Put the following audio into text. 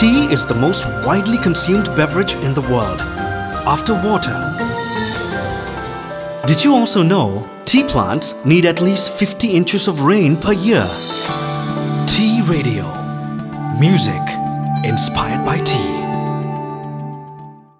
Tea is the most widely consumed beverage in the world, after water. Did you also know tea plants need at least 50 inches of rain per year? Tea Radio. Music inspired by tea.